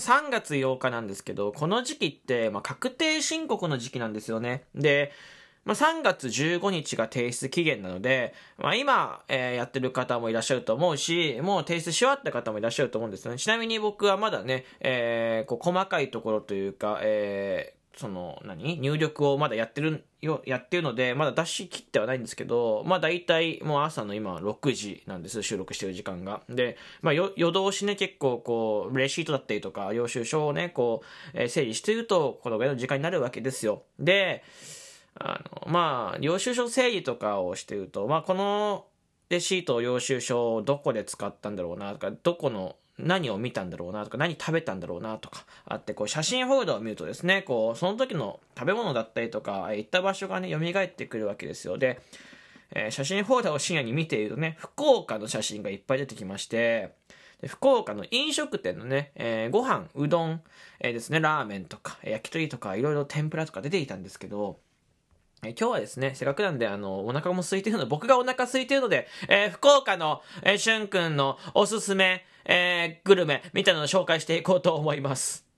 3月8日なんですけど、この時期って、まあ、確定申告の時期なんですよね。で、まあ、3月15日が提出期限なので、まあ、今、えー、やってる方もいらっしゃると思うし、もう提出し終わった方もいらっしゃると思うんですよね。ちなみに僕はまだね、えー、こう細かいところというか、えー、その、何？入力をまだやってるよ、やってるので、まだ出し切ってはないんですけど、まあ大体もう朝の今6時なんです、収録してる時間が。で、まあ夜通しね、結構こう、レシートだったりとか、領収書をね、こう、えー、整理してると、このぐらいの時間になるわけですよ。で、あの、まあ、領収書整理とかをしてると、まあ、このレシート、領収書をどこで使ったんだろうなとか、どこの何を見たんだろうなとか、何食べたんだろうなとか、あって、こう、写真フォルダを見るとですね、こう、その時の食べ物だったりとか、行った場所がね、蘇ってくるわけですよ。で、えー、写真フォルダを深夜に見ているとね、福岡の写真がいっぱい出てきまして、福岡の飲食店のね、えー、ご飯、うどん、えー、ですね、ラーメンとか、焼き鳥とか、いろいろ天ぷらとか出ていたんですけど、え今日はですね、せっかくなんで、あの、お腹も空いてるので、僕がお腹空いてるので、えー、福岡の、えー、しゅんくんのおすすめ、えー、グルメ、みたいなのを紹介していこうと思います。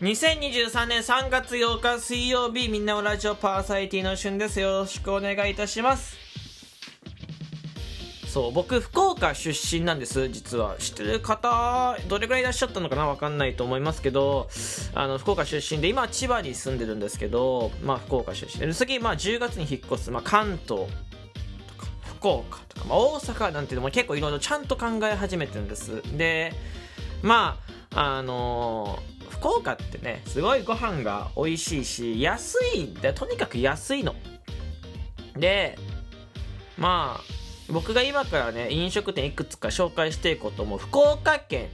2023年3月8日水曜日みんなのラジオパーサイティの旬です。よろしくお願いいたします。そう僕福岡出身なんです実は。知ってる方どれぐらいいらっしゃったのかな？わかんないと思いますけどあの福岡出身で今千葉に住んでるんですけどまあ福岡出身で。次まあ10月に引っ越す、まあ、関東とか福岡とか、まあ、大阪なんていうのも結構いろいろちゃんと考え始めてるんです。でまああのー福岡ってね、すごいご飯が美味しいし、安いんで、とにかく安いの。で、まあ、僕が今からね、飲食店いくつか紹介していこうと思う、福岡県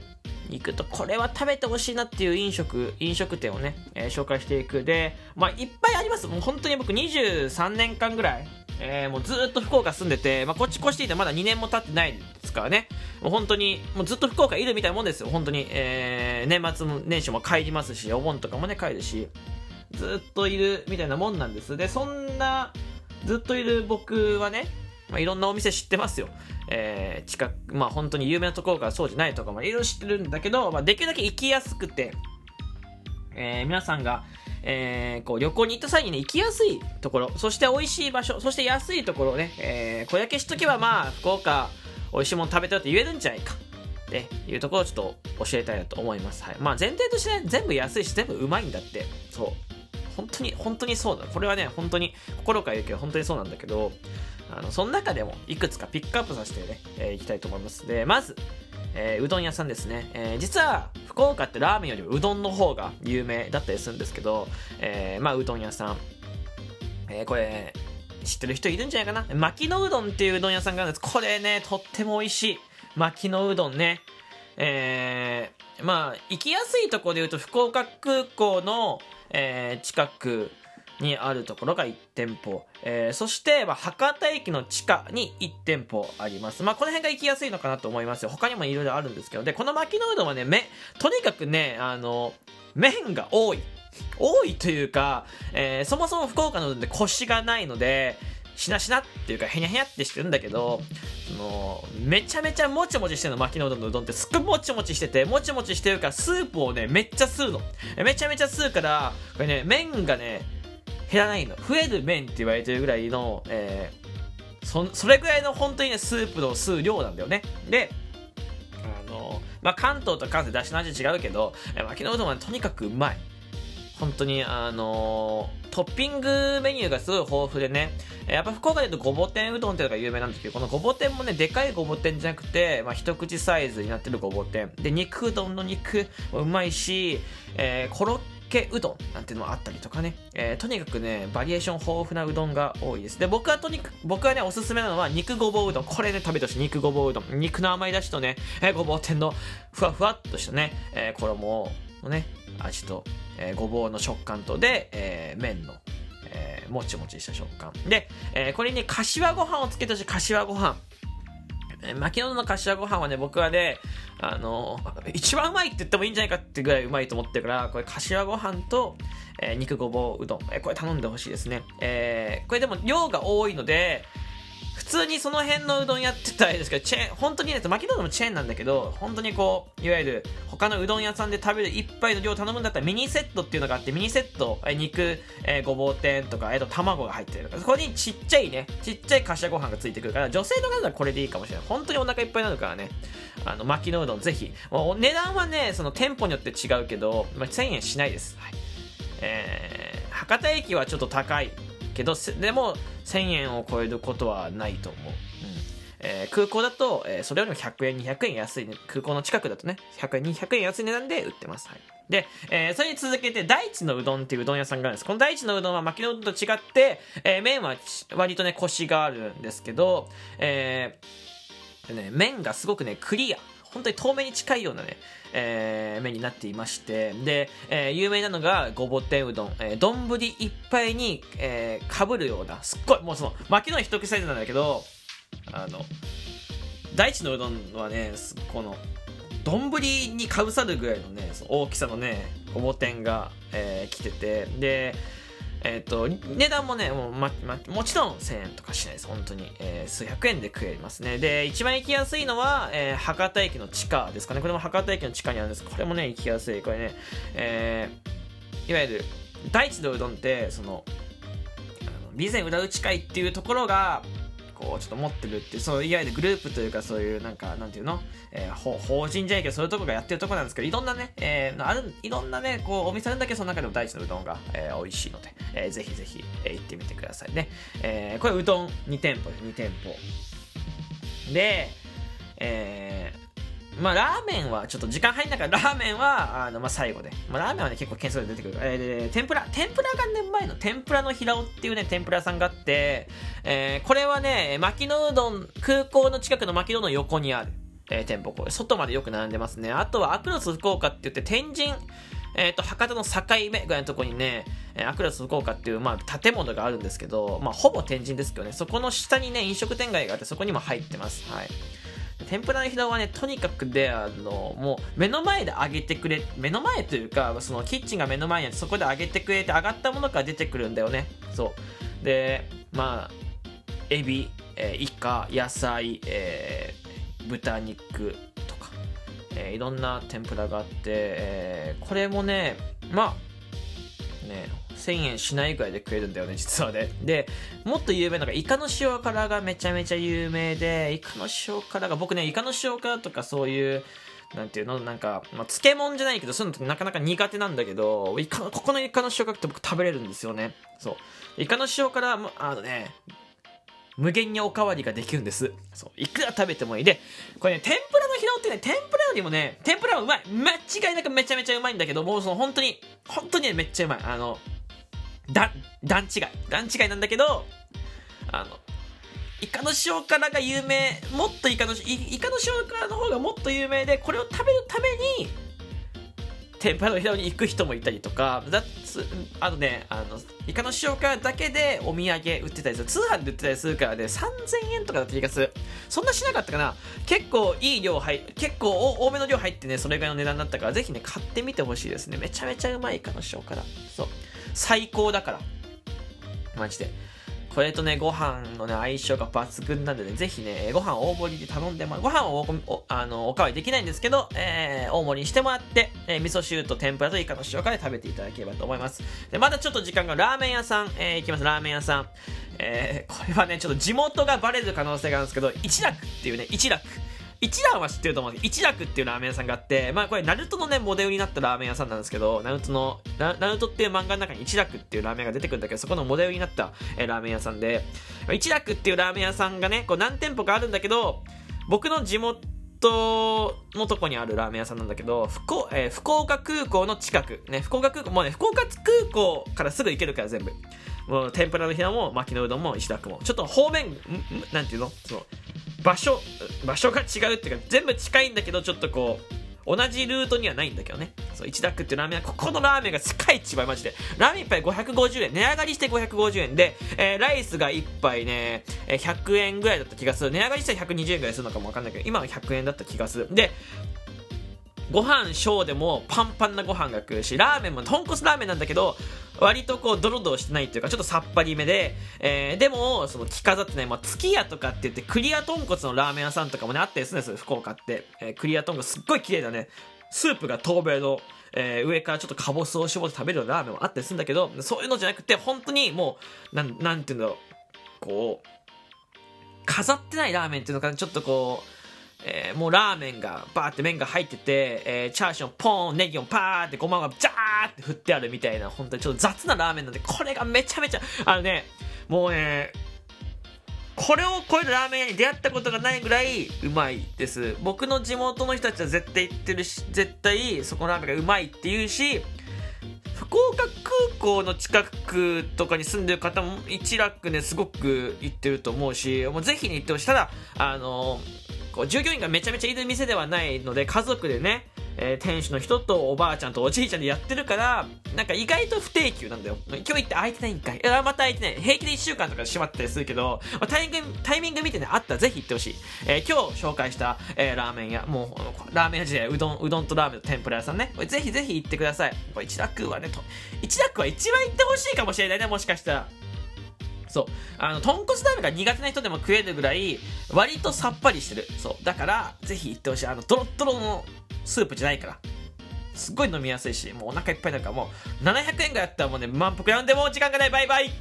に行くと、これは食べてほしいなっていう飲食、飲食店をね、えー、紹介していく。で、まあ、いっぱいあります。もう本当に僕23年間ぐらい、えー、もうずっと福岡住んでて、まあ、こっち越していてまだ2年も経ってないですからね。もう本当に、もうずっと福岡いるみたいなもんですよ。本当に。えー、年末も年始も帰りますし、お盆とかもね、帰るし、ずっといるみたいなもんなんです。で、そんな、ずっといる僕はね、まあ、いろんなお店知ってますよ。えー、近く、まあ本当に有名なところからそうじゃないところもいろいろ知ってるんだけど、まあ、できるだけ行きやすくて、えー、皆さんが、えー、こう旅行に行った際にね、行きやすいところ、そして美味しい場所、そして安いところをね、えー、これだけしとけばまあ、福岡、美味しいもの食べたよって言えるんじゃないか。っていうところをちょっと教えたいなと思います。はい。まあ前提としてね、全部安いし全部うまいんだって。そう。本当に、本当にそうだ。これはね、本当に、心から言うけど本当にそうなんだけど、あの、その中でもいくつかピックアップさせてね、えー、いきたいと思います。で、まず、えー、うどん屋さんですね、えー、実は福岡ってラーメンよりうどんの方が有名だったりするんですけど、えー、まあうどん屋さん、えー、これ知ってる人いるんじゃないかな？牧野うどんっていううどん屋さんがあるんです。これねとっても美味しい。牧野うどんね。えー、まあ行きやすいとこで言うと福岡空港の、えー、近くにあるところが1店舗、えー、そして、まあ、博多駅の地下に1店舗あります。まあ、この辺が行きやすいのかなと思いますよ。他にもいろいろあるんですけど、で、この牧野うどんはね、め、とにかくね、あの、麺が多い。多いというか、えー、そもそも福岡のうどんでコシがないので、しなしなっていうか、へにゃへにゃってしてるんだけど、その、めちゃめちゃもちもちしてるの、牧野うどんのうどんってすっごいもちもちしてて、もちもちしてるから、スープをね、めっちゃ吸うの。めちゃめちゃ吸うから、これね、麺がね、減らないの。増える麺って言われてるぐらいの、えー、そ、それぐらいの本当にね、スープの吸う量なんだよね。で、あの、まあ、関東と関西出汁の味違うけど、牧野うどんはとにかくうまい。本当に、あの、トッピングメニューがすごい豊富でね、やっぱ福岡で言うとごぼ天うどんっていうのが有名なんですけど、このごぼ天もね、でかいごぼ天じゃなくて、まあ、一口サイズになってるごぼ天。で、肉うどんの肉もうまいし、えー、コロッけうどんなんていうのもあったりとかね、えー、とにかくね、バリエーション豊富なうどんが多いです。で、僕はとにかく、僕はね、おすすめなのは肉ごぼううどん。これね、食べてほしい。肉ごぼううどん。肉の甘いだしとね、えー、ごぼう天のふわふわっとしたね、えー、衣のね、味と、えー、ごぼうの食感とで、えー、麺の、えー、もちもちした食感。で、えー、これに、ね、柏ご飯をつけてほしい。柏ご飯。えー、牧野の柏ご飯はね、僕はね、あの、一番うまいって言ってもいいんじゃないかってぐらいうまいと思ってるから、これ柏ご飯と、えー、肉ごぼううどん、えー、これ頼んでほしいですね。えー、これでも量が多いので、普通にその辺のうどんやってたらですけど、チェーン、本当にね、巻きうどんもチェーンなんだけど、本当にこう、いわゆる他のうどん屋さんで食べる一杯の量を頼むんだったらミニセットっていうのがあって、ミニセット、え肉、えー、ごぼう天とか、えっ、ー、と、卵が入ってるそこにちっちゃいね、ちっちゃいかしわご飯がついてくるから、女性の方はこれでいいかもしれない。本当にお腹いっぱいになるからね、あの、巻きのうどんぜひ。値段はね、その店舗によって違うけど、まあ、1000円しないです。はい。えー、博多駅はちょっと高いけど、でも、1000円を超えることはないと思う。えー、空港だと、えー、それよりも100円、200円安い、ね、空港の近くだとね、100円、200円安い値段で売ってます。はい。で、えー、それに続けて、大地のうどんっていううどん屋さんがあるんです。この大地のうどんは巻きのうどんと違って、えー、麺は割とね、コシがあるんですけど、えー、ね、麺がすごくね、クリア。本当に透明に近いようなね、えー、麺になっていまして、で、えー、有名なのが、ごぼ天うどん、えー、丼いっぱいに、えー、かぶるような、すっごい、もうその、巻きの一口サイズなんだけど、あの、大地のうどんはね、この、丼にかぶさるぐらいのね、の大きさのね、ごぼ天が、えー、来てて、で、えっ、ー、と、値段もね、もう、ま、ま、もちろん1000円とかしないです。本当に。えー、数百円で食えますね。で、一番行きやすいのは、えー、博多駅の地下ですかね。これも博多駅の地下にあるんです。これもね、行きやすい。これね、えー、いわゆる、大地のうどんって、その、備前裏打ち会っていうところが、ちょっと持ってるってそういわゆるグループというかそういうなんかなんていうの、えー、法人じゃいけどそういうとこがやってるとこなんですけどいろんなね、えー、あるいろんなねこうお店あるんだけどその中でも大地のうどんが、えー、美味しいので、えー、ぜひぜひ、えー、行ってみてくださいね、えー、これうどん2店舗で2店舗。でえーまあ、ラーメンはちょっと時間入んなから、ラーメンは、あの、まあ、最後で。まあ、ラーメンはね、結構件数で出てくる。えー、で、天ぷら、天ぷらが年前の天ぷらの平尾っていうね、天ぷら屋さんがあって、えー、これはね、牧野うどん、空港の近くの牧野うどん横にある、えー、店舗。これ、外までよく並んでますね。あとは、アクロス福岡って言って、天神、えっ、ー、と、博多の境目ぐらいのとこにね、アクロス福岡っていう、まあ、建物があるんですけど、まあ、ほぼ天神ですけどね、そこの下にね、飲食店街があって、そこにも入ってます。はい。天ぷらの平はね、とにかくで、あの、もう、目の前で揚げてくれ、目の前というか、その、キッチンが目の前にあって、そこで揚げてくれて、揚がったものから出てくるんだよね。そう。で、まあ、エビ、えー、イカ、野菜、えー、豚肉とか、えー、いろんな天ぷらがあって、えー、これもね、まあ、ね、1000円しないぐらいで食えるんだよね、実はね。で、もっと有名なのが、イカの塩辛がめちゃめちゃ有名で、イカの塩辛が、僕ね、イカの塩辛とかそういう、なんていうのなんか、まあ、漬物じゃないけど、そういうのってなかなか苦手なんだけど、イカここのイカの塩辛って僕食べれるんですよね。そう。イカの塩辛、あのね、無限におかわりができるんです。そう。いくら食べてもいい。で、これね、天ぷらの疲労ってね、天ぷらよりもね、天ぷらはうまい。間違いなくめちゃめちゃうまいんだけど、もうその本当に、本当にね、めっちゃうまい。あの、だ、段違い。段違いなんだけど、あの、イカの塩辛が有名、もっとイカの、イカの塩辛の方がもっと有名で、これを食べるために、天ぷらの平に行く人もいたりとか、あとね、あの、イカの塩辛だけでお土産売ってたりする。通販で売ってたりするからね、3000円とかだった気がする。そんなしなかったかな結構いい量入結構多めの量入ってね、それぐらいの値段だったから、ぜひね、買ってみてほしいですね。めちゃめちゃうまいイカの塩辛。そう。最高だから。マジで。これとね、ご飯のね、相性が抜群なんでね、ぜひね、ご飯大盛りで頼んでも、ご飯をおあのおかわりできないんですけど、えー、大盛りにしてもらって、えー、味噌汁と天ぷらとイカの塩辛で食べていただければと思います。で、まだちょっと時間が、ラーメン屋さん、えー、行きます、ラーメン屋さん。えー、これはね、ちょっと地元がバレる可能性があるんですけど、一楽っていうね、一楽。一蘭は知ってると思うんで一楽っていうラーメン屋さんがあって、まあこれ、ナルトのね、モデルになったラーメン屋さんなんですけど、ナルトの、ナルトっていう漫画の中に一楽っていうラーメンが出てくるんだけど、そこのモデルになった、えラーメン屋さんで、一楽っていうラーメン屋さんがね、こう何店舗かあるんだけど、僕の地元のとこにあるラーメン屋さんなんだけど、福,、えー、福岡空港の近く、ね、福岡空港、もうね、福岡空港からすぐ行けるから全部。もう天ぷらのひなも巻きのうどんも石田区も。ちょっと方面、なんていうの？その、場所、場所が違うっていうか、全部近いんだけど、ちょっとこう、同じルートにはないんだけどね。そう、一ダックっていうラーメンは、ここのラーメンが世界一番マジで。ラーメン1杯550円。値上がりして550円で、えー、ライスが1杯ね、100円ぐらいだった気がする。値上がりしたら120円ぐらいするのかもわかんないけど、今は100円だった気がする。で、ご飯小でもパンパンなご飯が食うし、ラーメンも豚骨ラーメンなんだけど、割とこうドロドロしてないっていうか、ちょっとさっぱりめで、えー、でも、その着飾ってない、まあ、月屋とかって言って、クリア豚骨のラーメン屋さんとかもね、あったりするんですよ、福岡って。えー、クリア豚骨すっごい綺麗だね。スープが透明の、えー、上からちょっとかぼすを絞って食べるラーメンもあったりするんだけど、そういうのじゃなくて、本当にもう、なん、なんていうんだろう、こう、飾ってないラーメンっていうのかな、ちょっとこう、えー、もうラーメンがバーって麺が入ってて、えー、チャーシューをポーン、ネギをパーってごまがジャーって振ってあるみたいな、本当にちょっと雑なラーメンなんで、これがめちゃめちゃ、あのね、もうね、これを超えるラーメン屋に出会ったことがないぐらいうまいです。僕の地元の人たちは絶対言ってるし、絶対そこのラーメンがうまいって言うし、福岡空港の近くとかに住んでる方も一楽ね、すごく行ってると思うし、もうぜひに行ってほしい。ただ、あのこう従業員がめちゃめちゃいる店ではないので、家族でね、えー、店主の人とおばあちゃんとおじいちゃんでやってるから、なんか意外と不定休なんだよ。今日行って空いてないんかい。あ、また空いてない。平気で1週間とか閉まったりするけど、まあ、タイミング、タイミング見てね、あったらぜひ行ってほしい。えー、今日紹介した、えー、ラーメン屋、もう、ラーメン屋時代、うどん、うどんとラーメンと天ぷら屋さんね。ぜひぜひ行ってください。一楽はね、と、一楽は一番行ってほしいかもしれないね、もしかしたら。そう。あの、豚骨鍋が苦手な人でも食えるぐらい、割とさっぱりしてる。そう。だから、ぜひ行ってほしい。あの、ドロッドロのスープじゃないから。すっごい飲みやすいし、もうお腹いっぱいなんかもう、700円ぐらいやったらもうね、満腹なんでもう時間がない。バイバイ